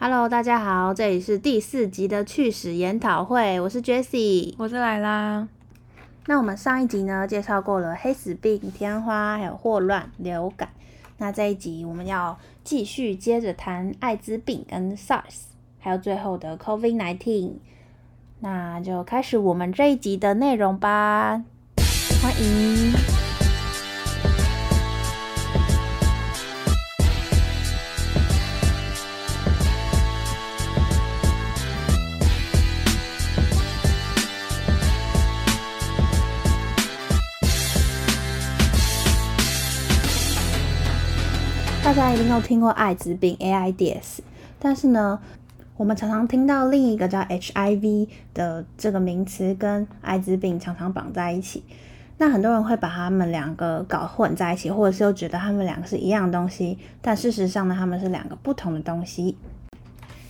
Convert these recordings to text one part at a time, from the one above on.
Hello，大家好，这里是第四集的趣史研讨会，我是 Jessie，我是莱拉。那我们上一集呢，介绍过了黑死病、天花，还有霍乱、流感。那这一集我们要继续接着谈艾滋病跟 SARS，还有最后的 COVID-19。那就开始我们这一集的内容吧，欢迎。大家一定都听过艾滋病 （AIDS），但是呢，我们常常听到另一个叫 HIV 的这个名词跟艾滋病常常绑在一起。那很多人会把他们两个搞混在一起，或者是又觉得他们两个是一样东西，但事实上呢，他们是两个不同的东西。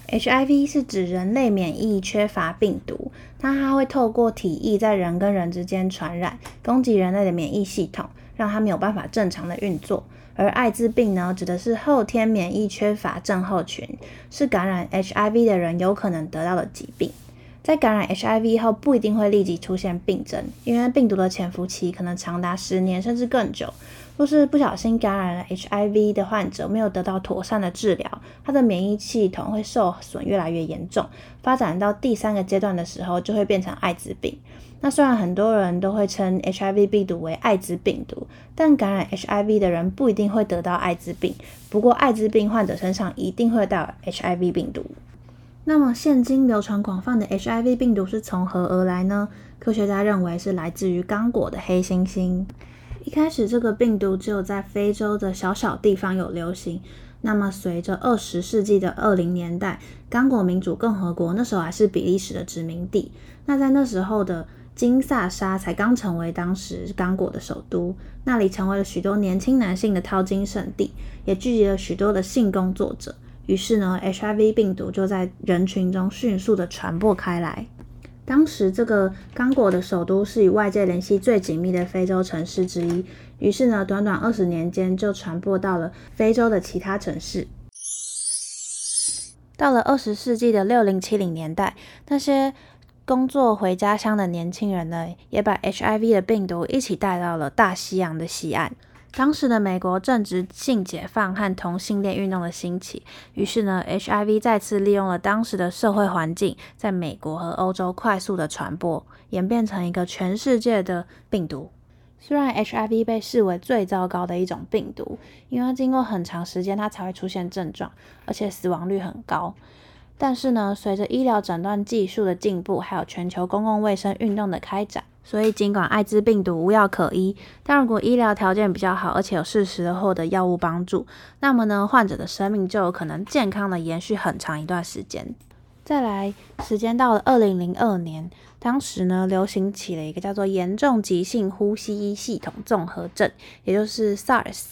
HIV 是指人类免疫缺乏病毒，那它会透过体液在人跟人之间传染，攻击人类的免疫系统，让它没有办法正常的运作。而艾滋病呢，指的是后天免疫缺乏症候群，是感染 HIV 的人有可能得到的疾病。在感染 HIV 后，不一定会立即出现病症，因为病毒的潜伏期可能长达十年甚至更久。若是不小心感染了 HIV 的患者，没有得到妥善的治疗，他的免疫系统会受损越来越严重，发展到第三个阶段的时候，就会变成艾滋病。那虽然很多人都会称 HIV 病毒为艾滋病毒，但感染 HIV 的人不一定会得到艾滋病。不过，艾滋病患者身上一定会带有 HIV 病毒。那么，现今流传广泛的 HIV 病毒是从何而来呢？科学家认为是来自于刚果的黑猩猩。一开始，这个病毒只有在非洲的小小地方有流行。那么，随着二十世纪的二零年代，刚果民主共和国那时候还是比利时的殖民地。那在那时候的金萨沙才刚成为当时刚果的首都，那里成为了许多年轻男性的淘金圣地，也聚集了许多的性工作者。于是呢，HIV 病毒就在人群中迅速的传播开来。当时这个刚果的首都是与外界联系最紧密的非洲城市之一。于是呢，短短二十年间就传播到了非洲的其他城市。到了二十世纪的六零七零年代，那些工作回家乡的年轻人呢，也把 HIV 的病毒一起带到了大西洋的西岸。当时的美国正值性解放和同性恋运动的兴起，于是呢，HIV 再次利用了当时的社会环境，在美国和欧洲快速的传播，演变成一个全世界的病毒。虽然 HIV 被视为最糟糕的一种病毒，因为它经过很长时间它才会出现症状，而且死亡率很高。但是呢，随着医疗诊断技术的进步，还有全球公共卫生运动的开展，所以尽管艾滋病毒无药可医，但如果医疗条件比较好，而且有适时的获得药物帮助，那么呢，患者的生命就有可能健康的延续很长一段时间。再来，时间到了二零零二年，当时呢，流行起了一个叫做严重急性呼吸系统综合症，也就是 SARS。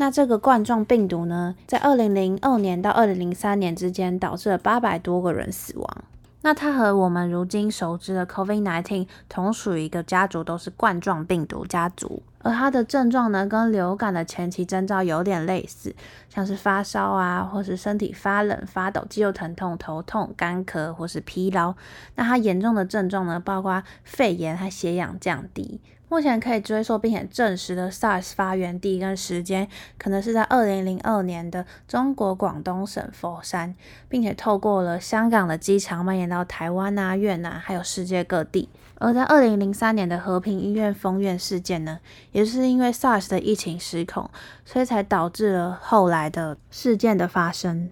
那这个冠状病毒呢，在二零零二年到二零零三年之间，导致了八百多个人死亡。那它和我们如今熟知的 COVID-19 同属于一个家族，都是冠状病毒家族。而它的症状呢，跟流感的前期征兆有点类似，像是发烧啊，或是身体发冷、发抖、肌肉疼痛、头痛、干咳或是疲劳。那它严重的症状呢，包括肺炎和血氧降低。目前可以追溯并且证实的 SARS 发源地跟时间，可能是在二零零二年的中国广东省佛山，并且透过了香港的机场蔓延到台湾啊、越南，还有世界各地。而在二零零三年的和平医院封院事件呢，也是因为 SARS 的疫情失控，所以才导致了后来的事件的发生。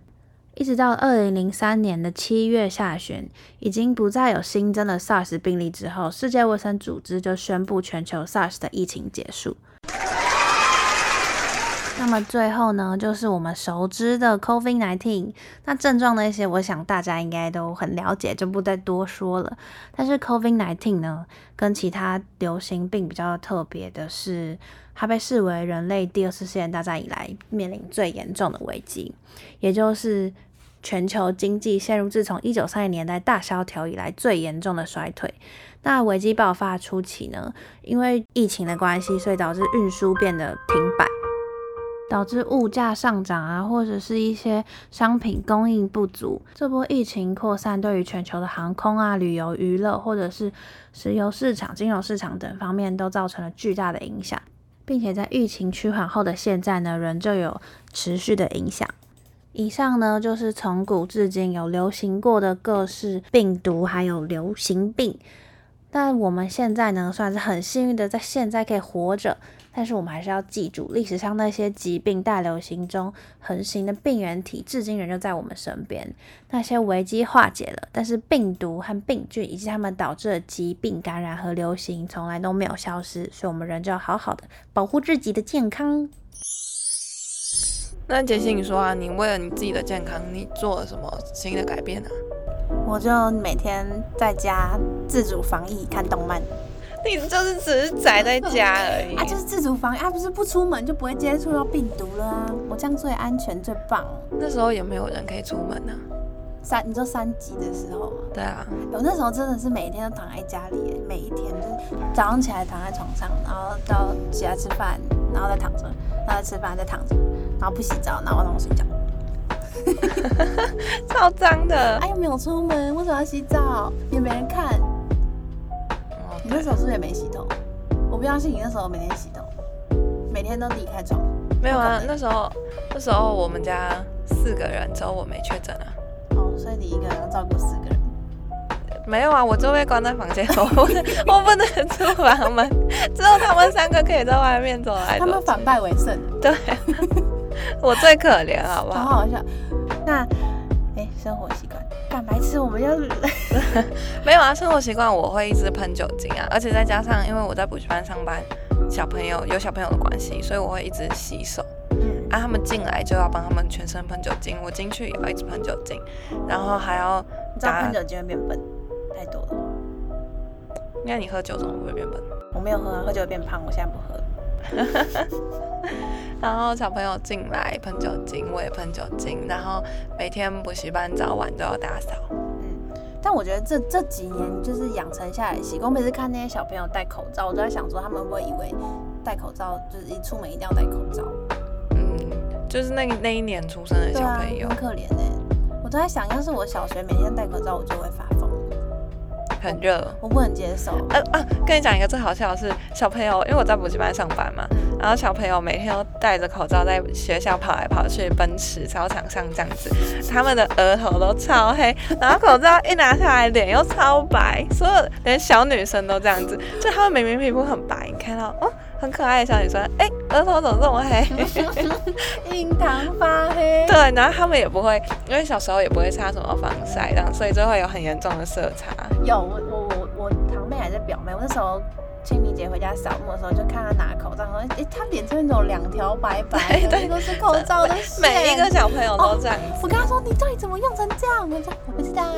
一直到二零零三年的七月下旬，已经不再有新增的 SARS 病例之后，世界卫生组织就宣布全球 SARS 的疫情结束。那么最后呢，就是我们熟知的 COVID-19。那症状那些，我想大家应该都很了解，就不再多说了。但是 COVID-19 呢，跟其他流行病比较特别的是。它被视为人类第二次世界大战以来面临最严重的危机，也就是全球经济陷入自从一九三零年代大萧条以来最严重的衰退。那危机爆发初期呢，因为疫情的关系，所以导致运输变得停。导致物价上涨啊，或者是一些商品供应不足。这波疫情扩散对于全球的航空啊、旅游、娱乐，或者是石油市场、金融市场等方面都造成了巨大的影响，并且在疫情趋缓后的现在呢，仍旧有持续的影响。以上呢，就是从古至今有流行过的各式病毒，还有流行病。但我们现在呢，算是很幸运的，在现在可以活着。但是我们还是要记住，历史上那些疾病大流行中横行的病原体，至今仍旧在我们身边。那些危机化解了，但是病毒和病菌以及它们导致的疾病感染和流行，从来都没有消失。所以，我们仍旧要好好的保护自己的健康。那杰西，你说啊，你为了你自己的健康，你做了什么新的改变呢？我就每天在家自主防疫，看动漫。你就是只是宅在家而已啊，就是自主防疫啊，不是不出门就不会接触到病毒了啊，我这样最安全最棒。那时候有没有人可以出门呢？三，你说三级的时候吗？对啊，我那时候真的是每天都躺在家里，每一天就是早上起来躺在床上，然后到起来吃饭，然后再躺着，然后吃饭再躺着，然后不洗澡，然后让我睡觉。超脏的！哎，又没有出门，为什么要洗澡？也没人看。你那时候是不是也没洗头？我不相信你那时候每天洗头，每天都自己开床。没有啊，那时候那时候我们家四个人，只有我没确诊啊。哦，所以你一个人要照顾四个人？没有啊，我就被关在房间，我我不能出房门，只有他们三个可以在外面走来。他们反败为胜。对，我最可怜，好不好？好好笑。那，哎，生活习惯。干白痴，我们要 没有啊，生活习惯我会一直喷酒精啊，而且再加上因为我在补习班上班，小朋友有小朋友的关系，所以我会一直洗手。嗯，啊，他们进来就要帮他们全身喷酒精，我进去也要一直喷酒精，然后还要你知道喷酒精会变笨，太多了。那你喝酒怎么会变笨？我没有喝啊，喝酒会变胖，我现在不喝。然后小朋友进来喷酒精，我也喷酒精，然后每天补习班早晚都要打扫。嗯，但我觉得这这几年就是养成下来习惯。我每次看那些小朋友戴口罩，我都在想说，他们会不会以为戴口罩就是一出门一定要戴口罩？嗯，就是那那一年出生的小朋友，很可怜哎。我都在想，要是我小学每天戴口罩，我就会发疯。很热，我不能接受。呃啊，跟你讲一个最好笑的是，小朋友，因为我在补习班上班嘛，然后小朋友每天都戴着口罩在学校跑来跑去，奔驰操场上这样子，他们的额头都超黑，然后口罩一拿下来，脸又超白，所有连小女生都这样子，就他们明明皮肤很白，你看到哦。很可爱的小女生，哎，额头怎么这么黑？印堂发黑。对，然后他们也不会，因为小时候也不会擦什么防晒，这样，所以就会有很严重的色差。有，我我我我堂妹还是表妹，我那时候清明节回家扫墓的时候，就看她拿口罩，说，哎，她脸上有两条白白的，都是口罩的每一个小朋友都这样。我跟她说，你到底怎么用成这样？我说我不知道啊，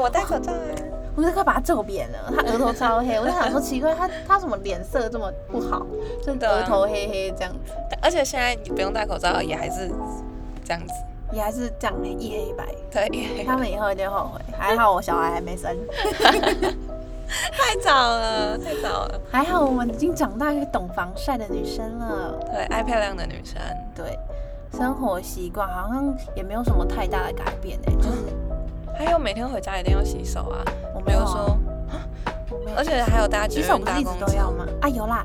我戴口罩啊。我就快把他揍扁了，他额头超黑，我就想说奇怪，他他怎么脸色这么不好，真的额头黑黑这样子。而且现在你不用戴口罩，也还是这样子，也还是这样一黑一白。对，他们以后一定后悔。还好我小孩还没生，太早了，太早了。还好我们已经长大，一个懂防晒的女生了。对，爱漂亮的女生。对，生活习惯好像也没有什么太大的改变诶，就是还有每天回家一定要洗手啊。我没有说，而且还有大家洗手不是一直都要吗？啊，有啦，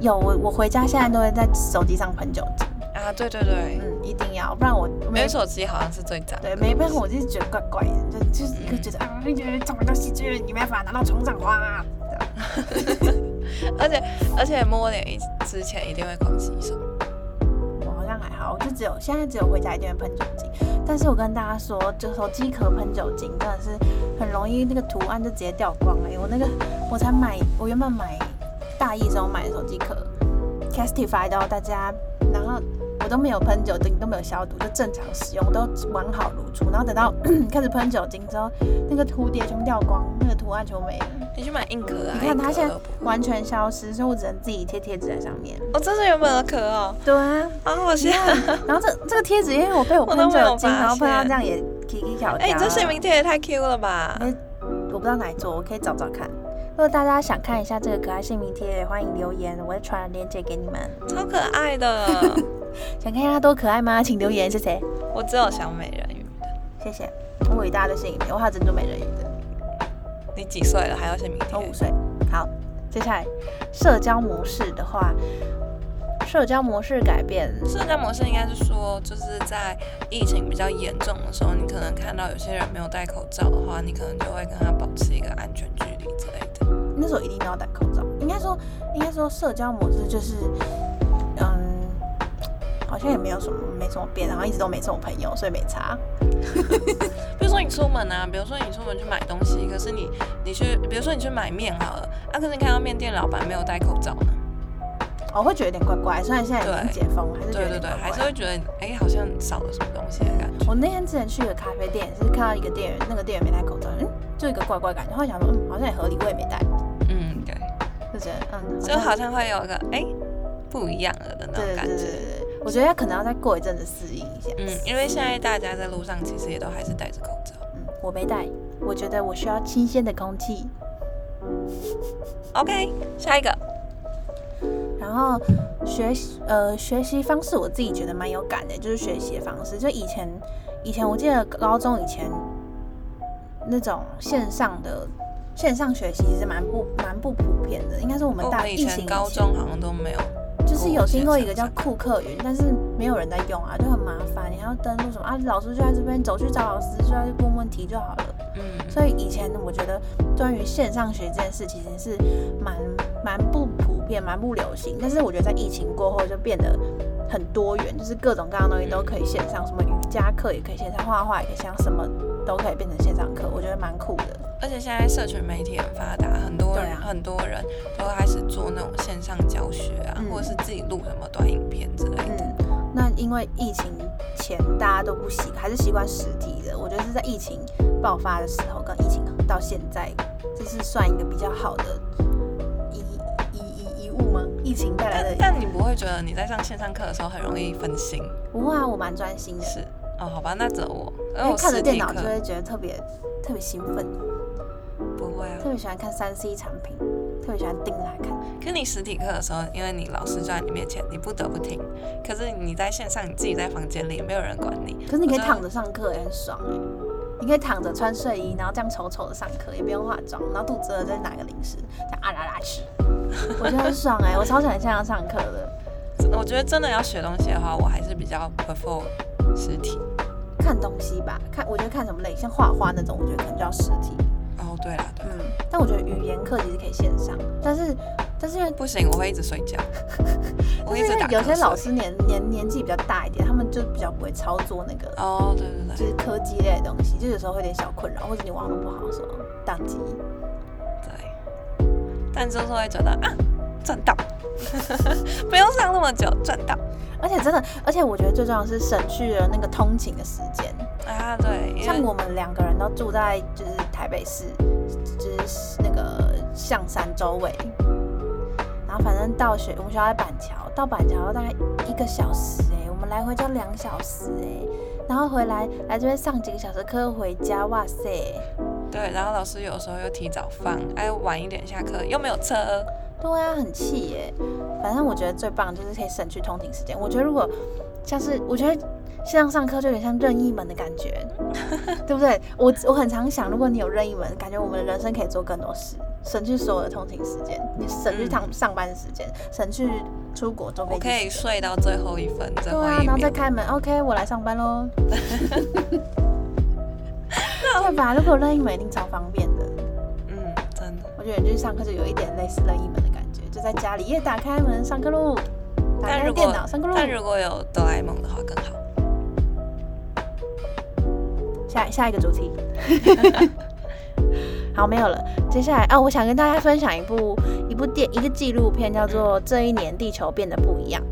有我我回家现在都会在手机上喷酒精。啊，对对对，嗯，一定要，不然我没手机好像是最脏，对，没办法我就是觉得怪怪的，就就是一个觉得啊，这么多细菌，你没办法拿到床上花，而且而且摸脸一之前一定会狂洗手。还好，我就只有现在只有回家一定会喷酒精，但是我跟大家说，就手机壳喷酒精真的是很容易那个图案就直接掉光了。我那个我才买，我原本买大一时候买的手机壳，Castify 到大家，然后。我都没有喷酒精，都没有消毒，就正常使用，都完好如初。然后等到 开始喷酒精之后，那个蝴蝶全部掉光，那个图案全没了。你去买硬壳啊？你看它现在完全消失，所以我只能自己贴贴纸在上面。哦，这是原本的壳哦。对啊。啊，我现在。然后这这个贴纸，因为我被我喷酒精，然后喷到这样也 K K 条。哎，这姓名贴也太 Q 了吧？我不知道哪一座，我可以找找看。如果大家想看一下这个可爱姓名贴，欢迎留言，我会传链接给你们。超可爱的。想看一下他多可爱吗？请留言，谢谢，我只有小美人鱼的。谢谢。我伟大家都是影片，我还有珍珠美人鱼的。你几岁了？还要写明天？我五岁。好，接下来社交模式的话，社交模式改变。社交模式应该是说，就是在疫情比较严重的时候，你可能看到有些人没有戴口罩的话，你可能就会跟他保持一个安全距离之类的。那时候一定要戴口罩。应该说，应该说社交模式就是，嗯，好像也没有什么，没什么变，然后一直都没什么朋友，所以没差。比如说你出门啊，比如说你出门去买东西，可是你你去，比如说你去买面好了，啊，可是你看到面店老板没有戴口罩呢。我会觉得有点怪怪，虽然现在已经解封，还是对对对，还是会觉得哎，好像少了什么东西的感觉。我那天之前去一个咖啡店，是看到一个店员，那个店员没戴口罩，嗯，就一个怪怪感觉。后来想说，嗯，好像也合理，我也没戴。嗯，对，就觉得嗯，就好像会有一个哎不一样了的那种感觉。对对对我觉得可能要再过一阵子适应一下。嗯，因为现在大家在路上其实也都还是戴着口罩。嗯，我没戴，我觉得我需要新鲜的空气。OK，下一个。然后学习呃学习方式，我自己觉得蛮有感的，就是学习的方式。就以前以前我记得高中以前那种线上的线上学习其实蛮不蛮不普遍的，应该是我们大哦、以前高中好像都没有。就是有听过一个叫库克云，但是没有人在用啊，就很麻烦。你还要登录什么啊？老师就在这边，走去找老师，就要去问问题就好了。嗯。所以以前我觉得关于线上学这件事，其实是蛮蛮不普遍、蛮不流行。但是我觉得在疫情过后，就变得很多元，就是各种各样东西都可以线上，什么瑜伽课也可以线上，画画也可以像什么都可以变成线上课，我觉得蛮酷的。而且现在社群媒体很发达，很多人很多人都开始做那种线上教学啊，或者是自己录什么短影片之类的。那因为疫情前大家都不习，还是习惯实体的。我觉得是在疫情爆发的时候，跟疫情到现在，这是算一个比较好的遗遗遗遗物吗？疫情带来的。但你不会觉得你在上线上课的时候很容易分心？不会啊，我蛮专心的。是哦，好吧，那只有我，因为看着电脑就会觉得特别特别兴奋。不会啊，特别喜欢看三 C 产品，特别喜欢盯着来看。可你实体课的时候，因为你老师就在你面前，你不得不听。可是你在线上，你自己在房间里，没有人管你。可是你可以躺着上课，也很爽哎。你可以躺着穿睡衣，然后这样丑丑的上课，也不用化妆，然后肚子饿再拿个零食，这样啊啦啦吃。我觉得很爽哎，我超喜欢线上上课的。我觉得真的要学东西的话，我还是比较 prefer 实体。看东西吧，看我觉得看什么类，像画画那种，我觉得可能就要实体。哦，对了，嗯，但我觉得语言课其实可以线上，但是但是因为不行，我会一直睡觉。我一直打。有些老师年年年纪比较大一点，他们就比较不会操作那个哦，对对对，就是科技类的东西，就有时候会有点小困扰，或者你网络不好的时候宕机。对，但就是会觉得啊，赚到，不用上那么久，赚到。而且真的，而且我觉得最重要的是省去了那个通勤的时间啊。对，像我们两个人都住在就是台北市，就是那个象山周围，然后反正到学我们学校在板桥，到板桥大概一个小时哎，我们来回就两小时哎，然后回来来这边上几个小时课回家，哇塞。对，然后老师有时候又提早放，哎，晚一点下课又没有车。对啊，很气耶。反正我觉得最棒就是可以省去通勤时间。我觉得如果像是，我觉得线上上课就有点像任意门的感觉，对不对？我我很常想，如果你有任意门，感觉我们的人生可以做更多事，省去所有的通勤时间，你省去上上班时间，省去出国坐飞机。我可以睡到最后一分，对啊，然后再开门，OK，我来上班喽。对吧？如果任意门一定超方便的。我觉得就是上课就有一点类似任意门的感觉，就在家里也打开门上课喽，打开电脑上课喽。但如果有哆啦 A 梦的话更好。下下一个主题，好没有了。接下来啊，我想跟大家分享一部一部电一个纪录片，叫做《这一年地球变得不一样》。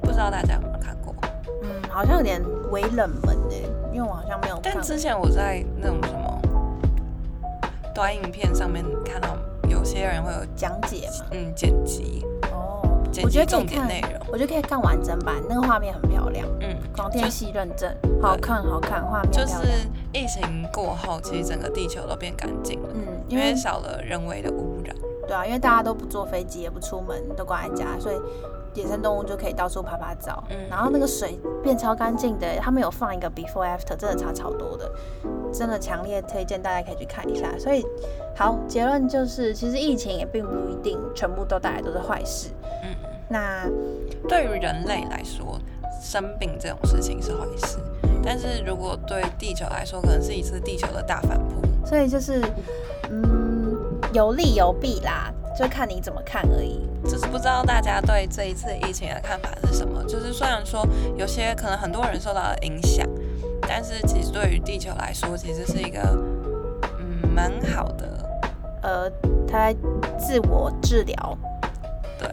不知道大家有没有看过？嗯，好像有点微冷门诶，因为我好像没有。但之前我在那种什么。短影片上面看到有些人会有讲解嘛，嗯，剪辑。哦，剪辑重点内容，我觉得可以看完整版，那个画面很漂亮，嗯，广电系认证，好看好看，画面就是疫情过后，其实整个地球都变干净了，嗯，因为少了人为的污染，对啊，因为大家都不坐飞机，也不出门，都关在家，所以野生动物就可以到处爬爬照，嗯然后那个水变超干净的，他们有放一个 before after，真的差超多的，真的强烈推荐大家可以去看一下。所以，好，结论就是，其实疫情也并不一定全部都带来都是坏事。嗯，那对于人类来说，生病这种事情是坏事，但是如果对地球来说，可能是一次地球的大反扑。所以就是，嗯，有利有弊啦，就看你怎么看而已。就是不知道大家对这一次疫情的看法是什么？就是虽然说有些可能很多人受到了影响，但是其实对于地球来说，其实是一个嗯蛮好的，呃，它自我治疗、对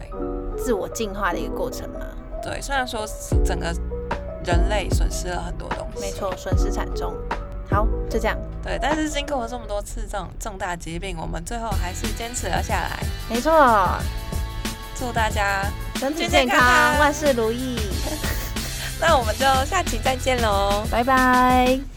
自我进化的一个过程嘛。对。虽然说是整个人类损失了很多东西，没错，损失惨重。好，就这样。对，但是经过了这么多次这种重大疾病，我们最后还是坚持了下来。没错，祝大家，身体健康万事如意。那我们就下期再见喽。拜拜。